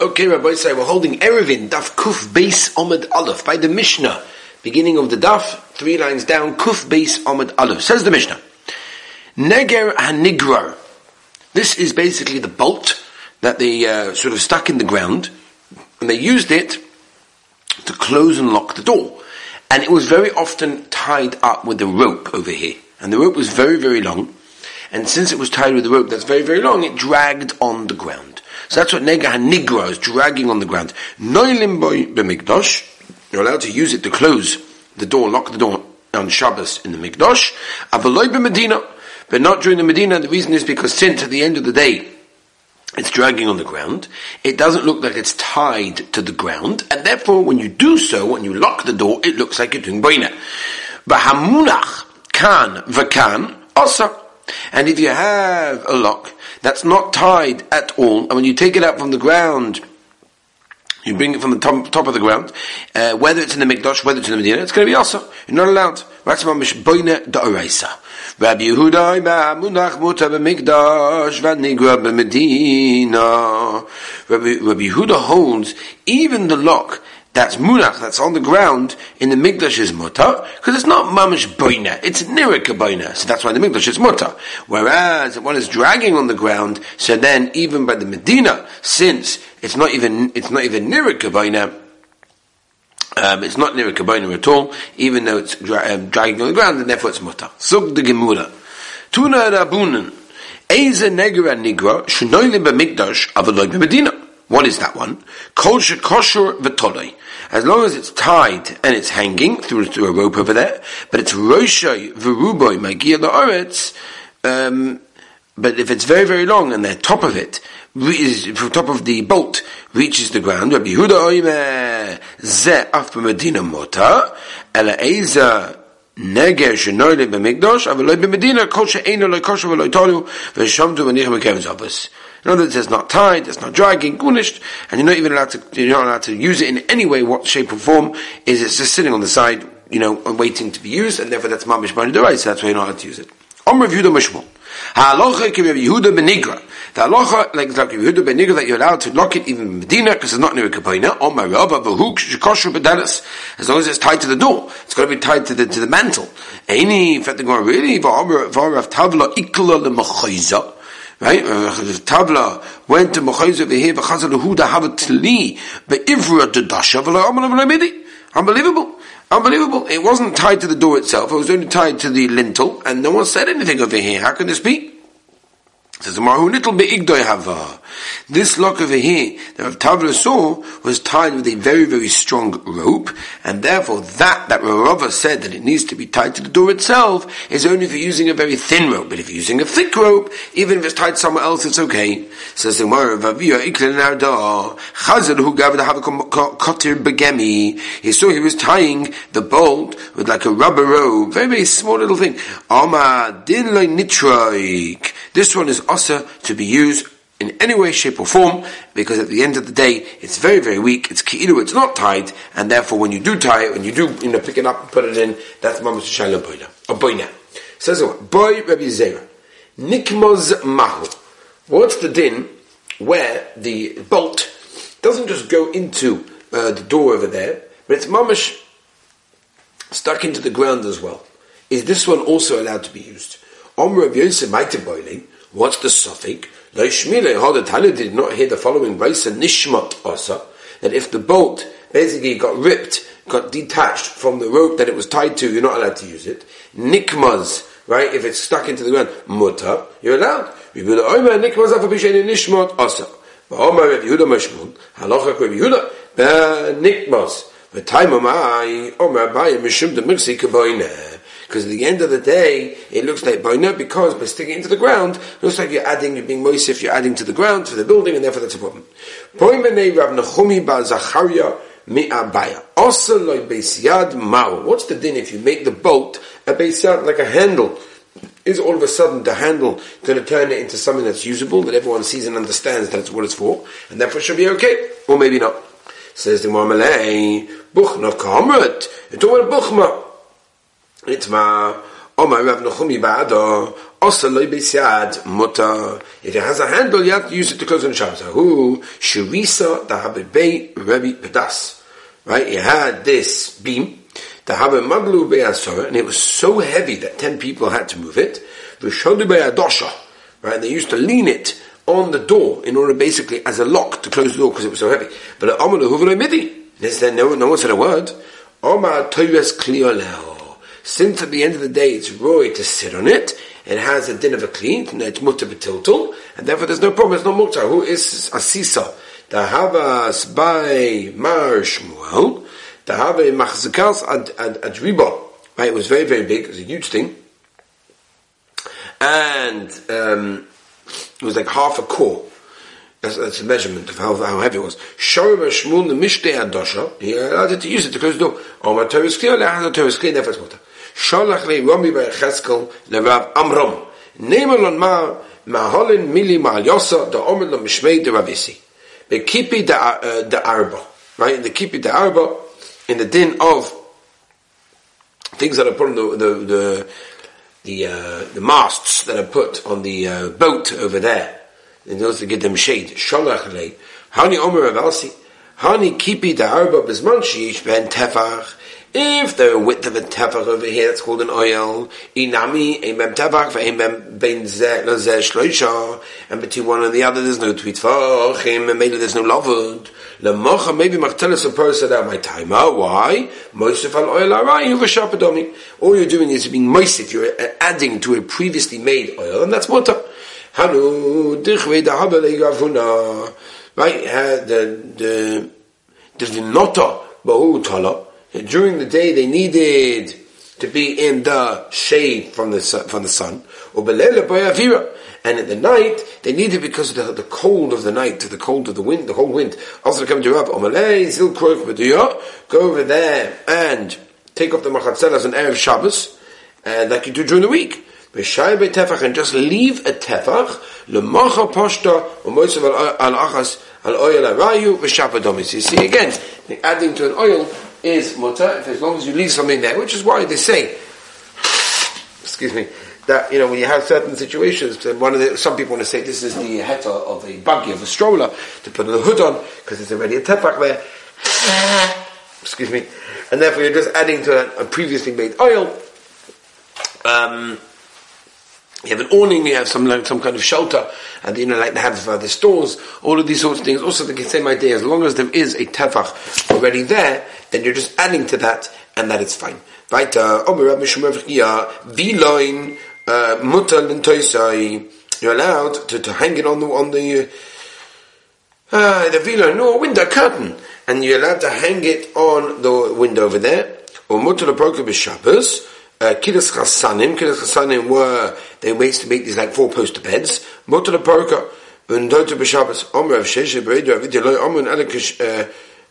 Okay, Rabbi say we're holding Eruvin, Daf Kuf Base Omid Aleph, by the Mishnah, beginning of the Daf, three lines down, Kuf Base Omid Aleph. Says the Mishnah, Neger Hanigrar. This is basically the bolt that they uh, sort of stuck in the ground, and they used it to close and lock the door. And it was very often tied up with a rope over here. And the rope was very, very long. And since it was tied with a rope that's very, very long, it dragged on the ground. So that's what Nega Hanigra is dragging on the ground. Noilim boy b'mikdosh. You're allowed to use it to close the door, lock the door on Shabbos in the Mikdosh. Avaloi b'Medina. But not during the Medina. The reason is because since at the end of the day, it's dragging on the ground. It doesn't look like it's tied to the ground, and therefore, when you do so, when you lock the door, it looks like you're doing boina. Bahamunach kan vakan also. And if you have a lock that's not tied at all, and when you take it out from the ground, you bring it from the top, top of the ground, uh, whether it's in the Mikdash, whether it's in the Medina, it's going to be also. You're not allowed. Rabbi Yehuda b'medina. Rabbi Yehuda holds even the lock that's munach, that's on the ground in the Migdash is muta, because it's not mamish boina, it's nirika boina, so that's why the Migdash is muta. Whereas one is dragging on the ground, so then even by the Medina, since it's not even, it's not even nirika boina, um, it's not nirika boina at all, even though it's dra- um, dragging on the ground, and therefore it's muta. Sug the Gemura. Tuna rabunan. Eze negra nigra, shnoilim b'mikdash, avaloi b'medina. What is that one? Kol shekosher v'toloi. As long as it's tied and it's hanging through, through a rope over there, but it's roshay v'ruboy magia la'oretz, um, but if it's very, very long and the top of it, is, from top of the bolt, reaches the ground, Rabbi Yehuda oime ze af b'medina mota, ela eza נגר שנוילה במקדוש, אבל לא במדינה, כל שאינו לא כושר ולא יתולו, ושומתו מניח בקרב זבס. in other words, it's not tied, it's not dragging, gunished, and you're not even allowed to, you're not allowed to use it in any way, what shape or form, is it's just sitting on the side, you know, waiting to be used, and therefore that's mamish bani derai, so that's why you're not allowed to use it. Om Rav Yehuda Mishmol. Ha'alocha ki Rav Yehuda benigra. The halacha, like, Rav Yehuda benigra, that you're allowed to lock it even in Medina, because it's not near a kapaina. Om my Rabba v'huk shekosher b'dalas. As long as it's tied to the door. It's got to be tied to the, to the mantle. Eini, in fact, the Gemara really, v'amar tavla ikla l'machayza right? Uh, Tabla went to Mechayz over here, v'chazal lehuda havat li, be'ivra dedasha, v'la Unbelievable. Unbelievable. It wasn't tied to the door itself, it was only tied to the lintel, and no one said anything over here. How can this be? Says Mahu little beigdoy hava. This lock over here that Rav Tavla saw was tied with a very, very strong rope, and therefore that that Rava said that it needs to be tied to the door itself is only for using a very thin rope. But if you're using a thick rope, even if it's tied somewhere else, it's okay. Says the Gemara, Vavia Chazal who gave the kotir begemi. He saw he was tying the bolt with like a rubber rope, very, very small little thing. This one is also to be used in any way, shape or form, because at the end of the day, it's very, very weak, it's ki'ilu, it's not tied, and therefore when you do tie it, when you do, you know, pick it up and put it in, that's mamash shayla boina. A boina. Says what? Boy Rabbi Zera. Nikmoz mahu. What's the din where the bolt doesn't just go into uh, the door over there, but it's mamash stuck into the ground as well. Is this one also allowed to be used? Om Rav Yosef boiling. What's the suffix? Leishmile, Tanya did not hear the following Raisa Nishmat Asa, that if the bolt basically got ripped, got detached from the rope that it was tied to, you're not allowed to use it. Nikmaz, right, if it's stuck into the ground, muta, you're allowed. Nikmaz Asa. Rav Yehuda Mashmul, halacha Rav Yehuda, nikmaz, v'taimam ai, omar abayim mishum de mirsi kaboineh because at the end of the day, it looks like by not because by sticking into the ground, it looks like you're adding, you're being moisif, you're adding to the ground, to the building, and therefore that's a problem. What's the din if you make the boat a beisyad, like a handle? Is all of a sudden the handle going to turn it into something that's usable, that everyone sees and understands that's what it's for, and therefore it should be okay? Or maybe not. Says the Marmalay, Buchna Kamrat. It's all about Buchma. Itma Omar Rav Nechumi Ba'ado, Osa Loi B'Siad Muta. If it has a handle, you have to use it to close on Shabbos. Who? Shirisa Dahabei Rebbe Pedas. Right? You had this beam, Dahabe Maglu Be'asora, and it was so heavy that ten people had to move it. V'shodu Be'adosha. Right? They used to lean it on the door in order basically as a lock to close the door because it was so heavy. But Omar Huvuloi Midi. This No, no one said a word. Omar Toyves Klioleo since at the end of the day it's roy to sit on it, it has a din of a clean, it's mutter betiltul, and therefore there's no problem, it's no mutter. Who is a asisa? The havas by Mar Shmuel, the have machzikas ad adriba. Right, it was very, very big, it was a huge thing. And um, it was like half a core. That's, that's a measurement of how, how heavy it was. Shorim Shmuel the Mishtei Adosha, he allowed it to use it to close the door. Omar Torah is clear, has a Torah is clear, therefore it's mutter. Sholach le Romi Becheskel le Rav Amram. Nemelon ma maholin mili ma yosa da lo mishmei de Ravisi. The kipi de arba. Right? In the kipi de arba, in the din of things that are put on the, the, the the uh, the masts that are put on the uh, boat over there in order to give them shade. Sholach le. Hani omer avalsi. Hani kipi da arba sheish ben tefach. If the width of a tefach over here, that's called an oil. Inami, a mem tefach, ve'em ben zeh, lo zeh shloisha. And between one and the other, there's no tvitfachim, and maybe there's no lavud. Lemocha, maybe machtelis a person out my timer. Ah, why? Moisef al oil arai, arayu v'shapadomi. All you're doing is being moisef, you're adding to a previously made oil, and that's mutter. Hanu, dichve. Right, the, the, the vinota, bahu tala, during the day they needed to be in the shade from the sun, from the sun. And in the night, they needed because of the, the cold of the night, the cold of the wind, the cold wind. Also come to Rav go over there and take off the machatzelas on Erev Shabbos, and like you do during the week. And just leave a tefach, al-achas, al-oil al-rayu, v'shapadomis. You see again, adding to an oil is mutter as long as you leave something there, which is why they say, excuse me, that you know when you have certain situations, one of the some people want to say this is the heter of a buggy of a stroller to put the hood on because there's already a tefach there. excuse me, and therefore you're just adding to a, a previously made oil. Um, you have an awning, you have some like, some kind of shelter, and you know, like they have uh, the stores, all of these sorts of things. Also, the same idea. As long as there is a tefach already there, then you're just adding to that, and that is fine. Right? Uh, uh, You're allowed to, to hang it on the on the uh, the viloin no window curtain, and you're allowed to hang it on the window over there. Or mutal b'Shabbos uh, Kiddush Chasanim. Kiddush Chasanim were, they used to make these like four poster beds. B'Shabbos, Omer of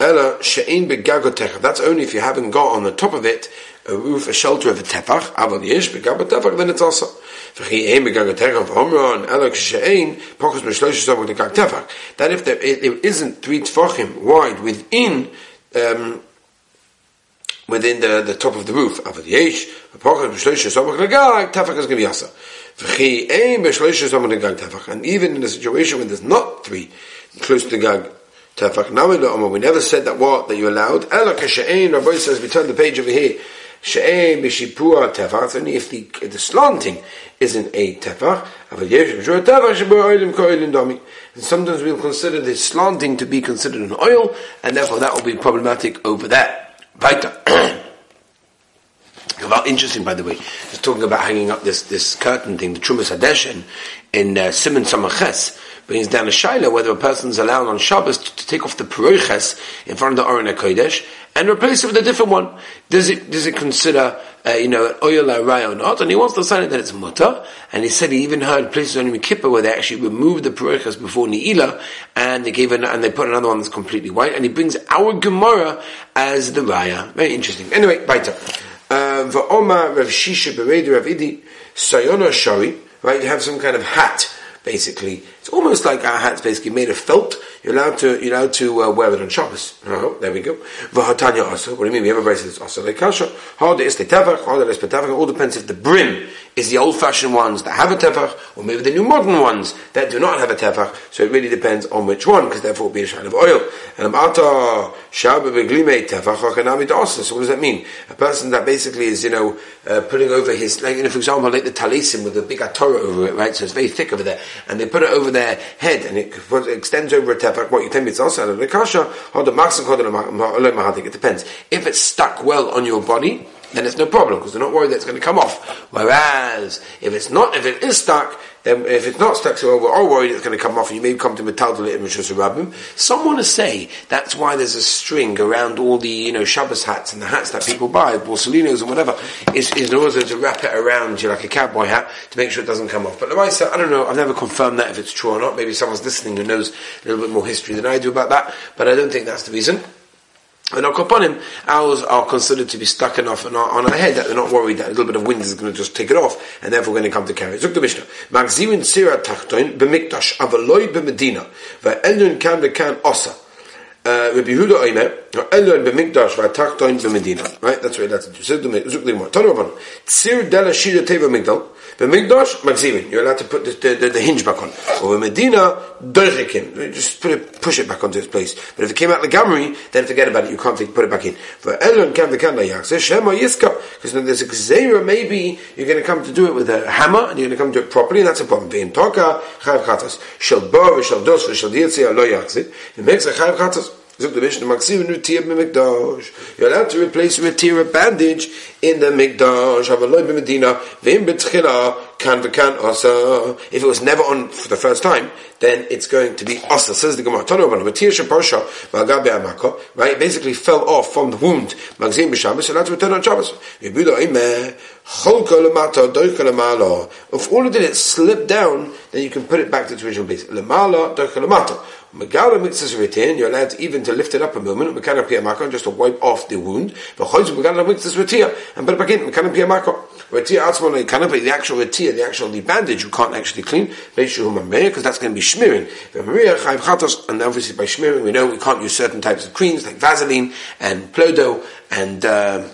uh, She'in. That's only if you haven't got on the top of it a roof, a shelter of a tefach, Aval Yesh, then it's also. V'chi Ein She'in, Begagotefach. That if there, if there isn't three tefachim wide within, um, within the, the top of the roof. Aval yesh, apochas b'shleishes samach legag, tafak is going to be asa. V'chi ein b'shleishes samach legag tafak. And even in a situation when there's not three close to the gag, tefach. Now we never said that what that you allowed. Ela kashein. Rabbi says we turn the page over here. She'ein b'shipua tefach. Only if the the slanting isn't a tefach. And sometimes we'll consider the slanting to be considered an oil, and therefore that will be problematic over there. Weiter. Well, interesting, by the way. Just talking about hanging up this, this curtain thing, the Trumas Hadeshin, in uh, Simon Samaches, brings down a shaila whether a person is allowed on Shabbos to, to take off the peroiches in front of the Aron Kodesh and replace it with a different one. Does it does it consider uh, you know an oil or not? And he wants to sign it that it's mutter. And he said he even heard places on Yom Kippur where they actually removed the peroiches before Ne'ilah and they gave an, and they put another one that's completely white. And he brings our Gemara as the raya. Very interesting. Anyway, weiter. Uh, Va'oma Rav Shisha Beredi Rav Idi Sayona Shari. Right, you have some kind of hat basically It's almost like our hat's basically made of felt. You're allowed to, you're allowed to uh, wear it on Shabbos. Oh, there we go. V'hatanya. What do you mean? We have a bracelet that's also like kasha. Hard is is all depends if the brim is the old-fashioned ones that have a tefach, or maybe the new modern ones that do not have a tefach. So it really depends on which one, because therefore it will be a shine of oil. And amata shabba beglime tefach So what does that mean? A person that basically is, you know, uh, putting over his, like, you know, for example, like the talisim with the big atorah over it, right? So it's very thick over there, and they put it over their head, and it extends over a tefach. What you tell me it's also a kasha. Or the maxim It depends. If it's stuck well on your body then it's no problem because they're not worried that it's going to come off. Whereas if it's not, if it is stuck, then if it's not stuck so we're all worried it's going to come off, and you may come to metal it in Rabbim. Some want to say that's why there's a string around all the you know Shabbos hats and the hats that people buy, Borsalinos and whatever, is, is in order to wrap it around you like a cowboy hat to make sure it doesn't come off. But the right I don't know. I've never confirmed that if it's true or not. Maybe someone's listening who knows a little bit more history than I do about that, but I don't think that's the reason. And our kopanim, ours are considered to be stuck enough on our, on our, head that they're not worried that a little bit of wind is going to just take it off, and therefore going to come to carry. Zuk the Mishnah. Magzirin sira tachtoin b'mikdash, avaloi b'medina, va'elun kan v'kan osa. Uh, Rabbi Yehuda Oimer, elun b'mikdash va'tachtoin b'medina. Right? That's what that's Zuk the Zuk the Gemara. Tanu Rabban. Tzir dela shira teva migdal, B'migdash, magzimin. You're allowed to put the, the, the, hinge back on. Or Medina, doichekim. Just put it, push it back onto its place. But if it came out the gamri, then forget about it. You can't put it back in. For Elon can the kan yakse shema yiska. Because then there's a gzeira. Maybe you're going to come to do it with a hammer, and you're going to come to do it properly, and that's a problem. Vein toka chayv chatas. Shel bo v'shel dos v'shel yitzia lo yakse. It makes a chayv chatas. The. You're allowed to replace with tear a bandage in the Mikdash. If it was never on for the first time, then it's going to be asa. Says the Gemara. Right? Basically fell off from the wound. Magzim b'Shabbos. Allowed to return on Shabbos. Lemala. If all of it slipped down, then you can put it back to its original place. Lemala doika lemata. Megala mitzvahs retain, you're allowed even to lift it up a moment, just to wipe off the wound. And put it back in, mekana piyamako. Retia atzmo lekana, but the actual retia, the actual the bandage, you can't actually clean. Because that's going to be smearing. And obviously by smearing, we know we can't use certain types of creams, like Vaseline and Plodo and, uh,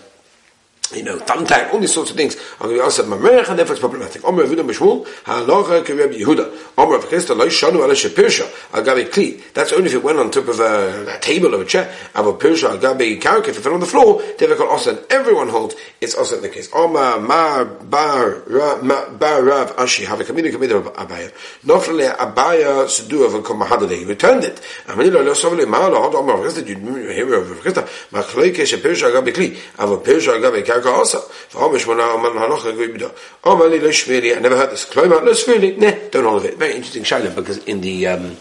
you know, thumbtack, all these sorts of things are going to be Mamerech, and therefore it's problematic. Omer Yehuda Mishmul, Ha'alocha Kereb Yehuda. Omer of Christa, Lo Shonu Ala Shepirsha, Agabe Kli. That's only if it went on top of a, a table or a chair. Ava Pirsha, Agabe Karik, if it fell on the floor, Tevekal Osa, and everyone holds, it's also the case. Omer Mar Bar Bar Rav Ashi, Have a Kamina Kamina Abaya. Nofrele Abaya Sudu of a Komahadade. He returned it. Amanilo Lo Sovle Ma'ala, Hod Omer of Christa, you hear of Christa, Machloike Shepirsha, Agabe Kli. Ava Pirsha, Agabe Karik, Karka also. I never heard this. Nah, don't hold of it. Very interesting shaila because in the, um,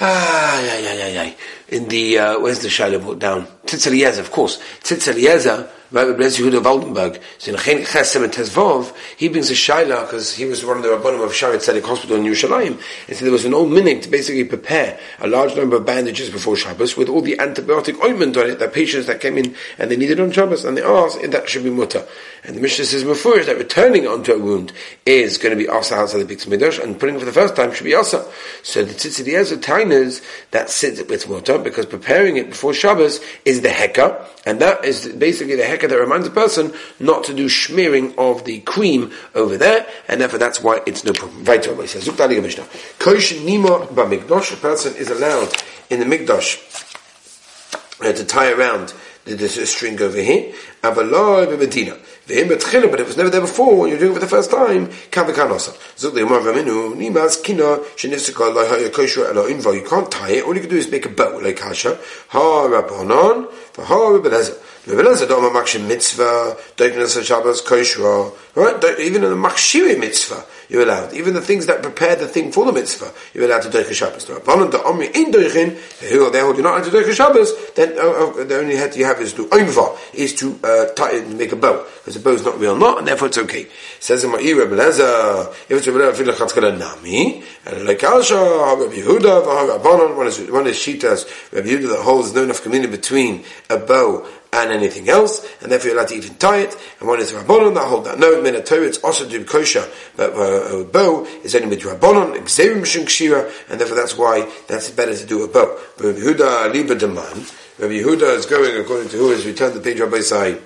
ah, yeah, yeah, yeah, yeah. In the, uh, where's the shaila put down? Tzitz Eliezer, of course. Tzitz Eliezer, Rabbi Bless Yehuda of Waldenberg. So in Chen Chesem and Tezvov, he brings a shaila because he was one of the rabbanim of Shaarei Tzedek Hospital in Yerushalayim. And so there was an old minig to basically prepare a large number of bandages before Shabbos with all the antibiotic ointment on it that patients that came in and they needed on Shabbos and they asked if that should be mutter. And the Mishnah says before that returning onto a wound is going to be asa outside the Big Midrash and putting it for the first time should be asa. So the Tzitz Eliezer tainas that sits with mutter because preparing it before Shabbos is the heka and that is basically the heka that reminds a person not to do smearing of the cream over there, and therefore that's why it's no problem. Right. He says, Kosh nima b'mikdosh, a person is allowed in the mikdash uh, to tie around there's a string over here. Avaloi b'medina. V'im betchila, but it was never there before, you're doing it for the first time, nimas kina, elo. You can't tie it, all you can do is make a bow, like kasha. Ha rabbanon, v'ha rabbanezer. Rabbanezer don't have a mitzvah, Shabbos koshra. Right? Even in the machshiri mitzvah, you're allowed. Even the things that prepare the thing for the mitzvah, you're allowed to doich Shabbos. The Rabbanon, the Omri in doichin, who are who do not have to doich Shabbos, then uh, uh, the only head you have is to oimva, is to uh, tie it and make a bow. Because the bow is not real knot, and therefore it's okay. Says in my ear, Rabbanezer, if it's Rabbanezer, feel like it's nami, and like Alsha, Rabbi Yehuda, Rabbanon, one is, one is Shitas, Rabbi Yehuda that holds no enough communion between a bow and anything else, and therefore you're allowed to even tie it. And one is Rabbanon that hold that. No, Torah it's also do kosher, but uh, a bow is only with Rabbanon, Xerim Shira, and therefore that's why that's better to do a bow. But Rabbi Yehuda Liba Deman, Rabbi Yehuda is going according to who has returned the page Rabbi Sai.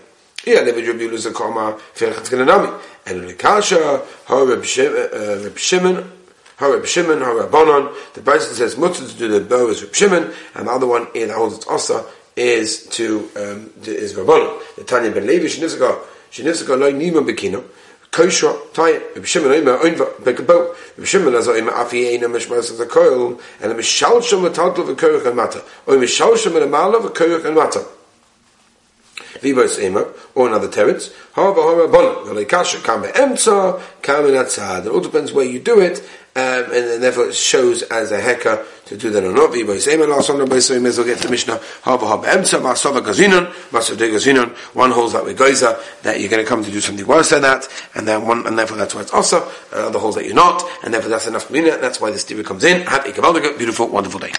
Yeah, Rabbi Yehuda Koma Firchat Gananami, and Lekasha, Rabbi Shimon, Harab Shimon, Harab Bonon. The Braisa says mutter to do the bow is Reb Shimon, and the other one in holds it's Asa is to um, is Rabbanon. The Tanya ben Levi Shinizaka Shinizaka loy nima bekino. Kosher tie Reb Shimon oima oinva bekabo. Reb Shimon as oima afi eina mishmas as a koil and a mishal shom v'taltl v'koyach and mata. Oim mishal shom v'mala v'koyach and mata. Vibos Ema, or another teretz. However, however, bon, v'leikasha kam be'emtza, kam in atzad. It all depends where you do it, um, and, and, therefore it shows as a heka to do that or not. Ema, last one, Rabbi Yisrael, may as well get the Mishnah. However, however, emtza, masova gazinon, masova gazinon. One holds that with goiza, that you're going to come to do something worse than that, and then one, and therefore that's why it's also, and other holds that you're not, and therefore that's enough mina, that's why this theory comes in. Have a beautiful, wonderful day.